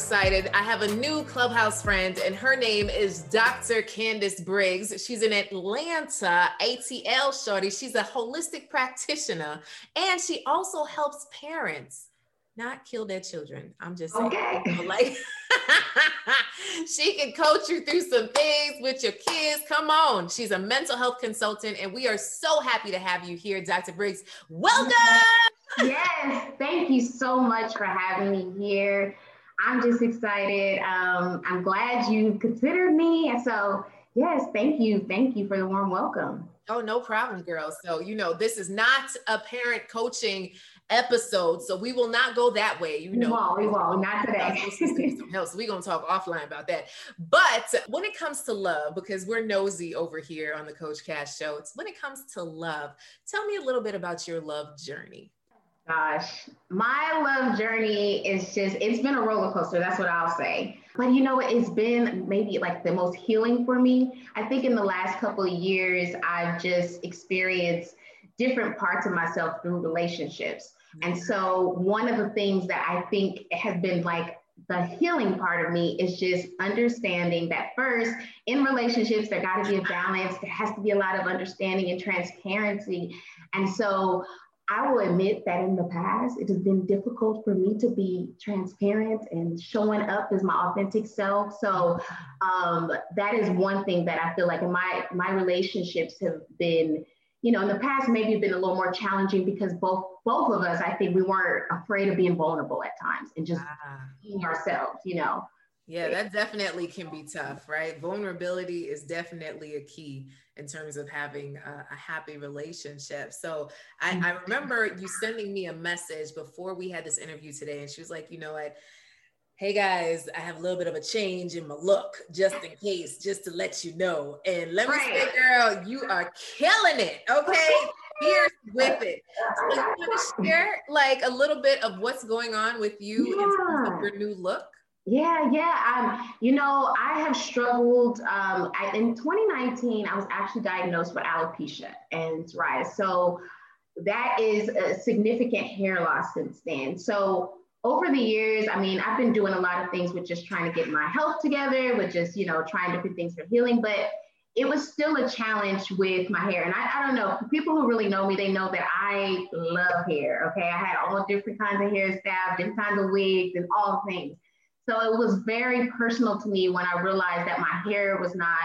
Excited. I have a new clubhouse friend, and her name is Dr. Candyce Briggs. She's in Atlanta, ATL Shorty. She's a holistic practitioner, and she also helps parents not kill their children. I'm just saying. Okay. Like she can coach you through some things with your kids. Come on. She's a mental health consultant, and we are so happy to have you here, Dr. Briggs. Welcome. Yes, thank you so much for having me here. I'm just excited. Um, I'm glad you considered me. So, yes, thank you. Thank you for the warm welcome. Oh, no problem, girl. So, you know, this is not a parent coaching episode, so we will not go that way. You know, we won't. We won't. Not today. no, so we're gonna talk offline about that. But when it comes to love, because we're nosy over here on the Coach Cass Show, it's when it comes to love. Tell me a little bit about your love journey. Gosh, my love journey is just, it's been a roller coaster. That's what I'll say. But you know? It's been maybe like the most healing for me. I think in the last couple of years, I've just experienced different parts of myself through relationships. And so, one of the things that I think has been like the healing part of me is just understanding that first, in relationships, there got to be a balance. There has to be a lot of understanding and transparency. And so, I will admit that in the past, it has been difficult for me to be transparent and showing up as my authentic self. So um, that is one thing that I feel like in my my relationships have been, you know, in the past maybe been a little more challenging because both both of us, I think we weren't afraid of being vulnerable at times and just ah. being ourselves, you know. Yeah, that definitely can be tough, right? Vulnerability is definitely a key in terms of having a, a happy relationship. So I, I, mm-hmm. remember you sending me a message before we had this interview today, and she was like, you know what? Hey guys, I have a little bit of a change in my look, just in case, just to let you know. And let me right. say, girl, you are killing it. Okay. Here's with it. So you want to share like a little bit of what's going on with you yeah. in terms of your new look? Yeah, yeah. Um, you know, I have struggled. Um, I, in 2019, I was actually diagnosed with alopecia and psoriasis. So that is a significant hair loss since then. So over the years, I mean, I've been doing a lot of things with just trying to get my health together, with just, you know, trying different things for healing. But it was still a challenge with my hair. And I, I don't know, people who really know me, they know that I love hair. Okay. I had all different kinds of hairstyles, different kinds of wigs, and all things. So it was very personal to me when I realized that my hair was not,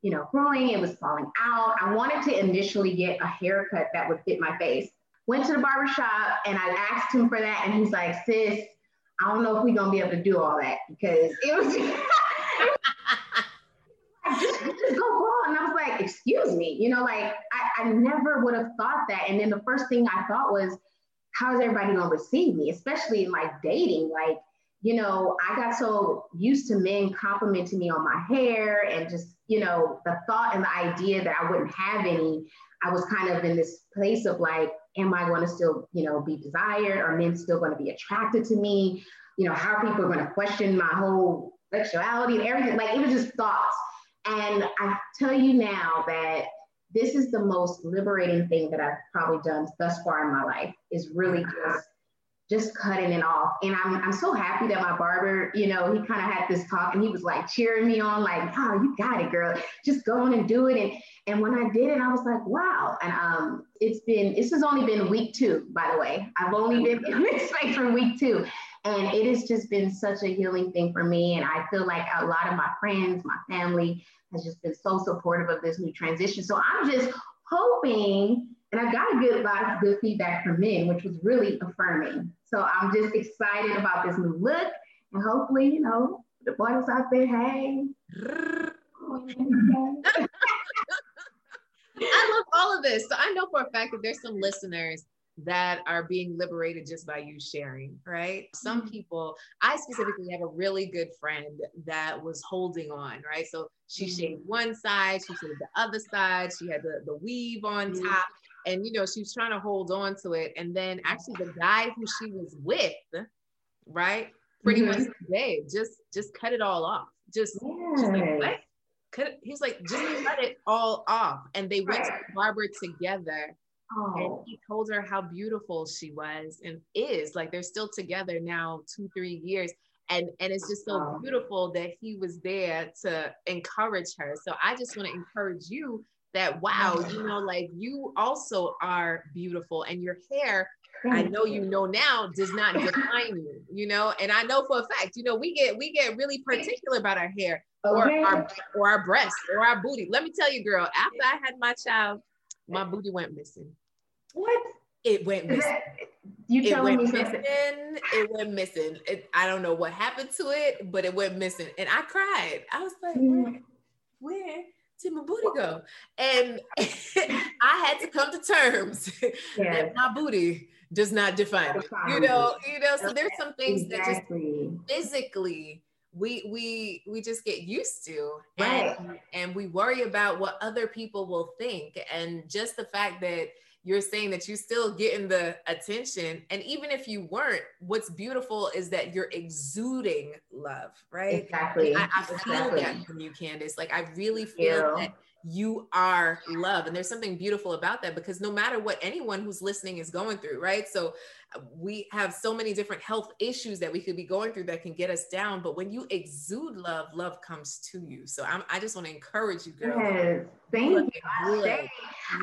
you know, growing, it was falling out. I wanted to initially get a haircut that would fit my face. Went to the barbershop and I asked him for that, and he's like, sis, I don't know if we're gonna be able to do all that because it was just, go. And I was like, excuse me, you know, like I, I never would have thought that. And then the first thing I thought was, how is everybody gonna receive me, especially in like dating? Like, you know, I got so used to men complimenting me on my hair and just, you know, the thought and the idea that I wouldn't have any, I was kind of in this place of like, am I going to still, you know, be desired? Are men still going to be attracted to me? You know, how are people going to question my whole sexuality and everything? Like, it was just thoughts. And I tell you now that this is the most liberating thing that I've probably done thus far in my life is really just just cutting it off. And I'm, I'm so happy that my barber, you know, he kind of had this talk and he was like cheering me on, like, oh, you got it, girl. Just go on and do it. And and when I did it, I was like, wow. And um, it's been, this has only been week two, by the way. I've only been in this space for week two. And it has just been such a healing thing for me. And I feel like a lot of my friends, my family has just been so supportive of this new transition. So I'm just hoping and I got a good lot of good feedback from men, which was really affirming. So I'm just excited about this new look. And hopefully, you know, the boys out there, hey. I love all of this. So I know for a fact that there's some listeners that are being liberated just by you sharing, right? Some mm-hmm. people, I specifically have a really good friend that was holding on, right? So she mm-hmm. shaved one side, she shaved the other side, she had the, the weave on top, and you know, she was trying to hold on to it. And then actually the guy who she was with, right? Pretty mm-hmm. much today, just just cut it all off. Just, just like, what? Cut, he's like, just cut it all off. And they went to the barber together Oh. And he told her how beautiful she was and is. Like they're still together now, two, three years. And, and it's just so oh. beautiful that he was there to encourage her. So I just want to encourage you that wow, you know, like you also are beautiful and your hair, I know you know now, does not define you, you know, and I know for a fact, you know, we get we get really particular about our hair okay. or our or our breasts or our booty. Let me tell you, girl, after I had my child, my booty went missing. What? It went missing. You it went me missing. It went missing. It, I don't know what happened to it, but it went missing, and I cried. I was like, mm. where, where did my booty go? And I had to come to terms that my booty does not define me. You know, you know. So there's some things exactly. that just physically we we we just get used to right. and, and we worry about what other people will think and just the fact that you're saying that you're still getting the attention and even if you weren't what's beautiful is that you're exuding love right? Exactly. I, I feel exactly. that from you Candyce. Like i really feel that you are love. And there's something beautiful about that because no matter what anyone who's listening is going through, right? So uh, we have so many different health issues that we could be going through that can get us down. But when you exude love, love comes to you. So I'm, i just want to encourage you, girl. Yes, thank Look you. I,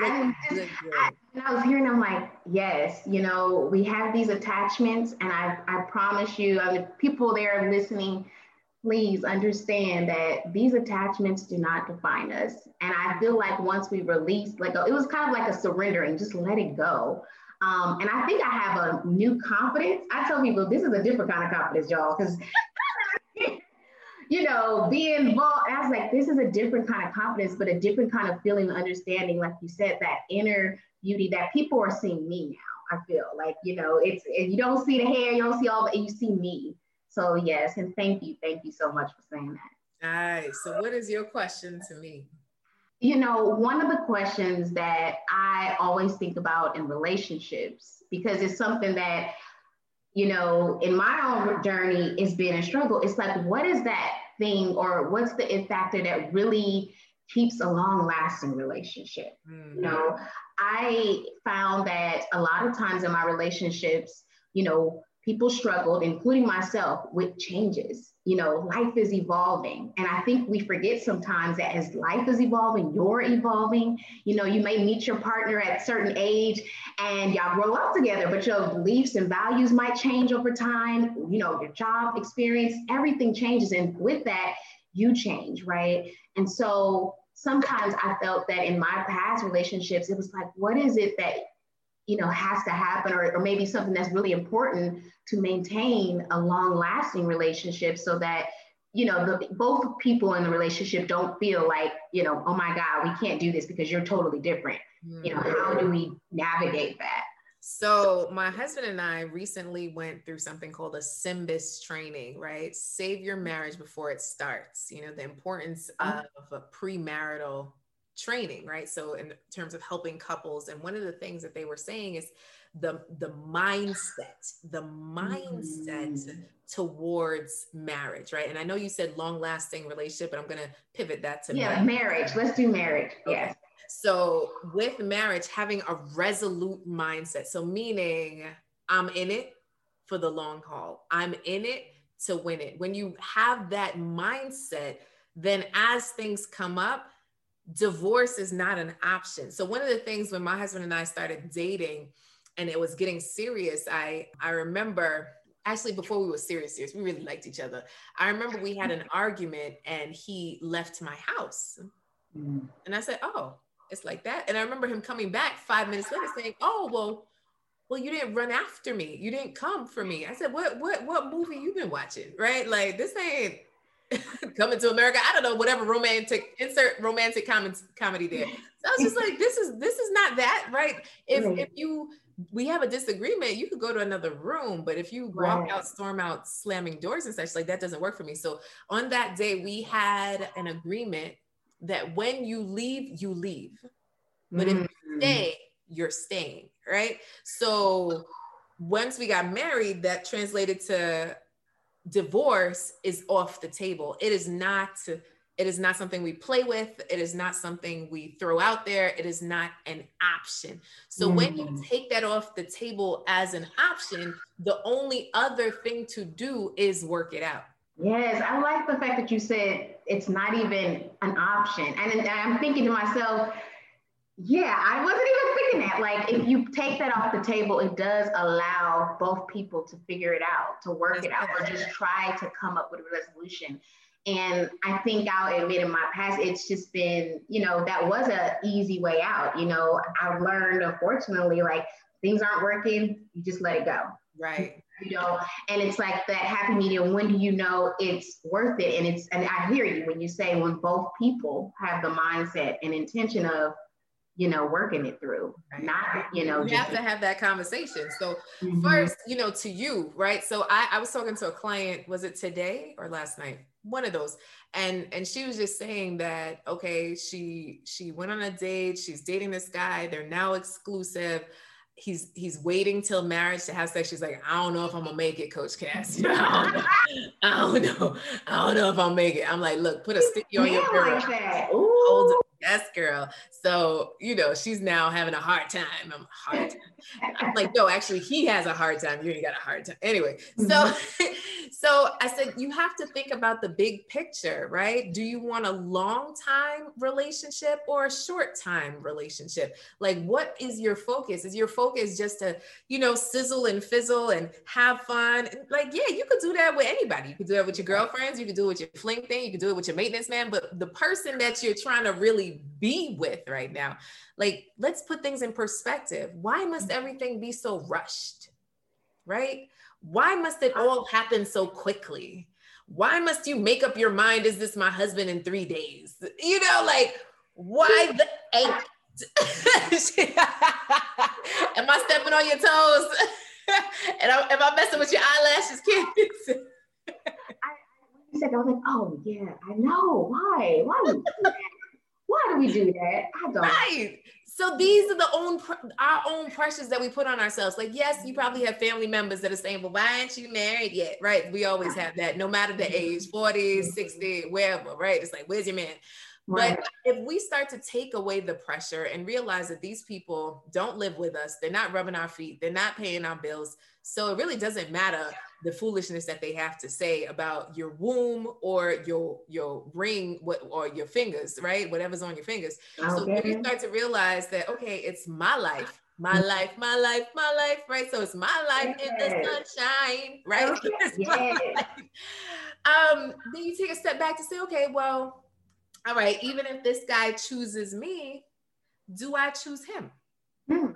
I, just, I, I was hearing, I'm like, yes, you know, we have these attachments, and I, I promise you, I mean, people there listening please understand that these attachments do not define us. And I feel like once we release, like it was kind of like a surrendering, just let it go. Um, and I think I have a new confidence. I tell people this is a different kind of confidence, y'all, because you know, being involved, I was like, this is a different kind of confidence, but a different kind of feeling, understanding, like you said, that inner beauty that people are seeing me now. I feel like, you know, it's you don't see the hair, you don't see all, but you see me. So yes, and thank you, thank you so much for saying that. All right. So what is your question to me? You know, one of the questions that I always think about in relationships, because it's something that, you know, in my own journey, it's been a struggle. It's like, what is that thing or what's the factor that really keeps a long lasting relationship? Mm-hmm. You know, I found that a lot of times in my relationships, you know, people struggled, including myself, with changes. You know, life is evolving. And I think we forget sometimes that as life is evolving, you're evolving. You know, you may meet your partner at a certain age and y'all grow up together, but your beliefs and values might change over time. You know, your job experience, everything changes. And with that, you change, right? And so sometimes I felt that in my past relationships, it was like, what is it that you know has to happen or, or maybe something that's really important to maintain a long lasting relationship so that you know the both people in the relationship don't feel like you know oh my god we can't do this because you're totally different mm-hmm. you know how do we navigate that so my husband and I recently went through something called a SYMBIS training, right? Save your marriage before it starts. You know, the importance oh. of a premarital training, right? So in terms of helping couples, and one of the things that they were saying is the the mindset, the mindset mm. towards marriage, right? And I know you said long lasting relationship, but I'm gonna pivot that to yeah, marriage. marriage. Let's do marriage. Okay. Yes. So with marriage, having a resolute mindset. So meaning I'm in it for the long haul. I'm in it to win it. When you have that mindset, then as things come up, divorce is not an option. So one of the things when my husband and I started dating and it was getting serious, I I remember actually before we were serious serious, we really liked each other. I remember we had an argument and he left my house. Mm. And I said, "Oh, it's like that." And I remember him coming back 5 minutes later saying, "Oh, well, well, you didn't run after me. You didn't come for me." I said, "What what what movie you been watching?" Right? Like this ain't coming to America. I don't know, whatever romantic insert romantic comments comedy there. So I was just like, this is this is not that, right? If if you we have a disagreement, you could go to another room. But if you right. walk out, storm out, slamming doors and such, like that doesn't work for me. So on that day, we had an agreement that when you leave, you leave. But mm-hmm. if you mm. stay, you're staying, right? So once we got married, that translated to divorce is off the table. It is not it is not something we play with. It is not something we throw out there. It is not an option. So mm. when you mm. take that off the table as an option, the only other thing to do is work it out. Yes, I like the fact that you said it's not even an option. And I'm thinking to myself, yeah, I wasn't even thinking that. Like, if you take that off the table, it does allow both people to figure it out, to work it out, or just try to come up with a resolution. And I think I'll admit in my past, it's just been, you know, that was a easy way out. You know, I've learned, unfortunately, like things aren't working, you just let it go. Right. You know, and it's like that happy medium. When do you know it's worth it? And it's, and I hear you when you say when both people have the mindset and intention of, you know, working it through. Not, you know, you have to have that conversation. So mm-hmm. first, you know, to you, right? So I, I was talking to a client, was it today or last night? One of those. And and she was just saying that, okay, she she went on a date, she's dating this guy, they're now exclusive he's he's waiting till marriage to have sex. She's like, I don't know if I'm gonna make it, Coach Cass. You know, I, don't know. I don't know. I don't know if I'll make it. I'm like, look, put a sticky on your girl. Like Hold yes, girl. So, you know, she's now having a hard time. I'm hard time. I'm like, no, actually, he has a hard time. You ain't got a hard time. Anyway, so mm-hmm. so I said you have to think about the big picture, right? Do you want a long time relationship or a short time relationship? Like, what is your focus? Is your focus just to, you know, sizzle and fizzle and have fun? Like, yeah, you could do that with anybody. You could do that with your girlfriends, you could do it with your fling thing, you could do it with your maintenance man, but the person that you're trying to really be with right now. Like, let's put things in perspective. Why must mm-hmm. everything be so rushed? Right? Why must it all happen so quickly? Why must you make up your mind? Is this my husband in three days? You know, like, why the eight? am I stepping on your toes? and I, am I messing with your eyelashes, kids? I, said, I was like, oh yeah, I know. Why? Why? Why do we do that? I don't. Right. So these are the own our own pressures that we put on ourselves. Like, yes, you probably have family members that are saying, "Well, why aren't you married yet?" Right? We always have that, no matter the age, 40, 60, wherever, right? It's like, where's your man? Right. But if we start to take away the pressure and realize that these people don't live with us, they're not rubbing our feet, they're not paying our bills. So it really doesn't matter the foolishness that they have to say about your womb or your your ring what or your fingers, right? Whatever's on your fingers. Okay. So when you start to realize that okay, it's my life, my mm. life, my life, my life, right? So it's my life yes. in the sunshine, right? Yes. um, then you take a step back to say, okay, well, all right, even if this guy chooses me, do I choose him? Mm. Right?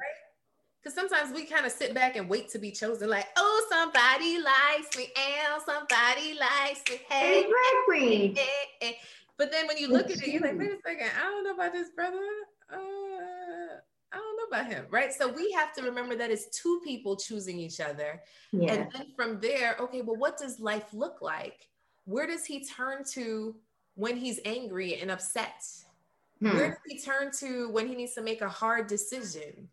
Because sometimes we kind of sit back and wait to be chosen, like, oh, somebody likes me, and somebody likes me. Hey, exactly. Hey, hey, but then when you look at it, you're like, wait a second, I don't know about this brother. Uh, I don't know about him, right? So we have to remember that it's two people choosing each other. Yeah. And then from there, okay, well, what does life look like? Where does he turn to when he's angry and upset? Hmm. Where does he turn to when he needs to make a hard decision?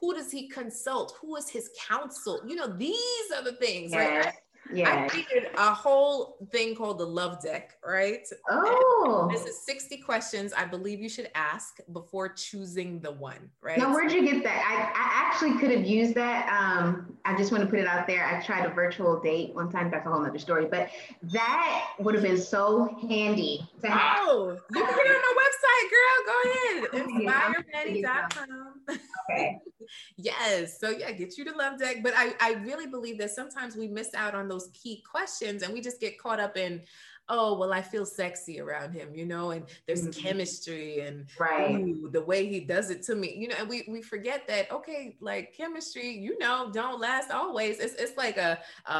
Who does he consult? Who is his counsel? You know, these are the things, yes. right? Yeah. I created a whole thing called the love deck, right? Oh. And this is 60 questions I believe you should ask before choosing the one, right? Now, where'd you get that? I, I actually could have used that. Um, I just want to put it out there. I tried a virtual date one time. That's a whole other story, but that would have been so handy to have. Oh, you can get it on my website, girl. Go ahead. InspireMany.com. Okay. yes. So yeah, get you the love deck. But I, I really believe that sometimes we miss out on those key questions and we just get caught up in oh well i feel sexy around him you know and there's mm-hmm. chemistry and right ooh, the way he does it to me you know and we we forget that okay like chemistry you know don't last always it's, it's like a, a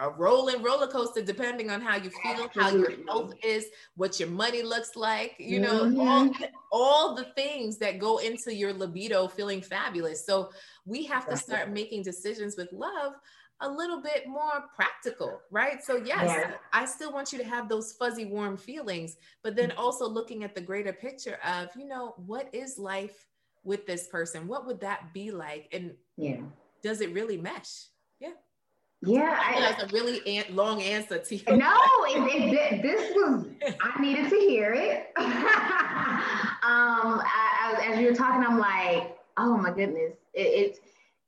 a rolling roller coaster depending on how you feel Absolutely. how your health is what your money looks like you know mm-hmm. all, all the things that go into your libido feeling fabulous so we have to start making decisions with love a little bit more practical, right? So, yes, yeah. I still want you to have those fuzzy, warm feelings, but then mm-hmm. also looking at the greater picture of, you know, what is life with this person? What would that be like? And yeah. does it really mesh? Yeah. Yeah, I, that's a really an- long answer to you. No, it, it, this was I needed to hear it. um, I, I, as you were talking, I'm like, oh my goodness, it, it's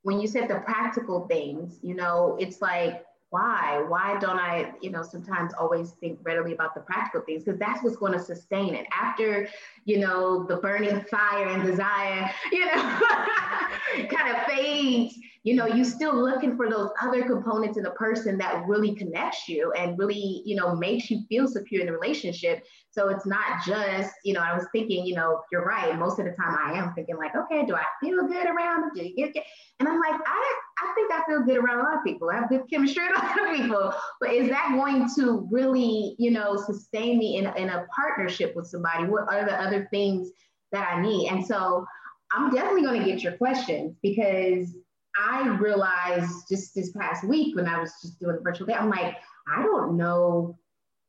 when you said the practical things, you know, it's like, why? Why don't I, you know, sometimes always think readily about the practical things? Because that's what's going to sustain it. After, you know, the burning fire and desire, you know, kind of fades, you know, you're still looking for those other components in a person that really connects you and really, you know, makes you feel secure in the relationship. So it's not just, you know, I was thinking, you know, you're right. Most of the time I am thinking like, okay, do I feel good around them? Do you get? And I'm like, I, I think I feel good around a lot of people. I have good chemistry with a lot of people. But is that going to really, you know, sustain me in, in a partnership with somebody? What are the other things that I need? And so I'm definitely going to get your questions because I realized just this past week when I was just doing a virtual day, I'm like, I don't know,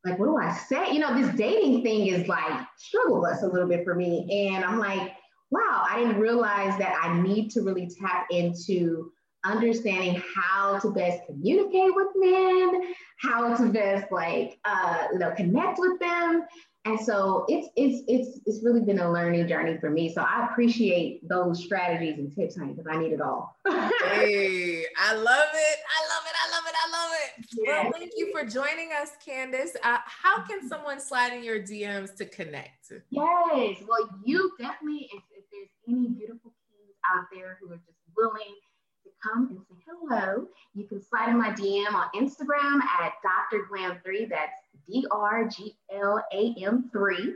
like, what do I say? You know, this dating thing is like struggle bus a little bit for me. And I'm like, wow, I didn't realize that I need to really tap into understanding how to best communicate with men, how to best like uh, you know connect with them, and so it's it's it's it's really been a learning journey for me. So I appreciate those strategies and tips, honey, because I need it all. hey, I love it. I love it. I love it. I love it. Well, thank you for joining us, Candyce. Uh, how can someone slide in your DMs to connect? Yes. Well, you definitely, if, if there's any beautiful kings out there who are just willing to come and say hello, you can slide in my DM on Instagram at Dr. Glam3. That's D R G L A M 3.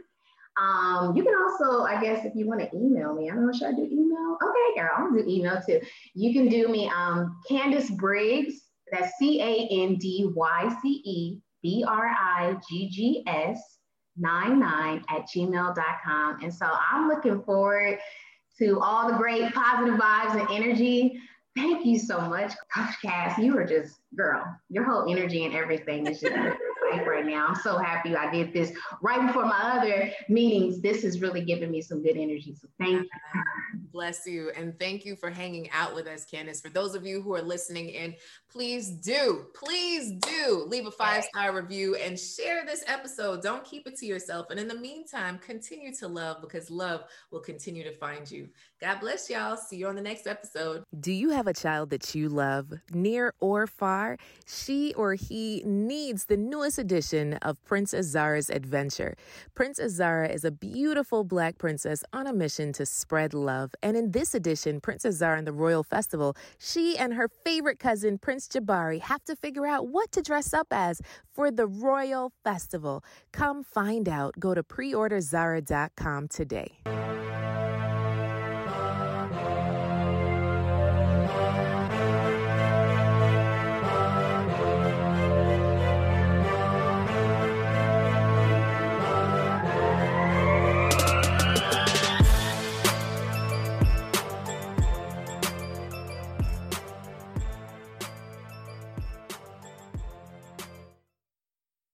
Um, you can also, I guess, if you want to email me, I don't know, should I do email? Okay, girl, gonna do email too. You can do me um, Candyce Briggs, that's C A N D Y C E B R I G G S 99 at gmail.com. And so I'm looking forward to all the great positive vibes and energy. Thank you so much, Coach Cass. You are just, girl, your whole energy and everything is just life right now. I'm so happy I did this right before my other meetings. This is really giving me some good energy. So thank you. Bless you. And thank you for hanging out with us, Candyce. For those of you who are listening in, please do, please do leave a five star review and share this episode. Don't keep it to yourself. And in the meantime, continue to love because love will continue to find you. God bless y'all. See you on the next episode. Do you have a child that you love, near or far? She or he needs the newest edition of Princess Zara's Adventure. Princess Zara is a beautiful black princess on a mission to spread love. And in this edition, Princess Zara and the Royal Festival, she and her favorite cousin, Prince Jabari, have to figure out what to dress up as for the Royal Festival. Come find out. Go to preorderzara.com today.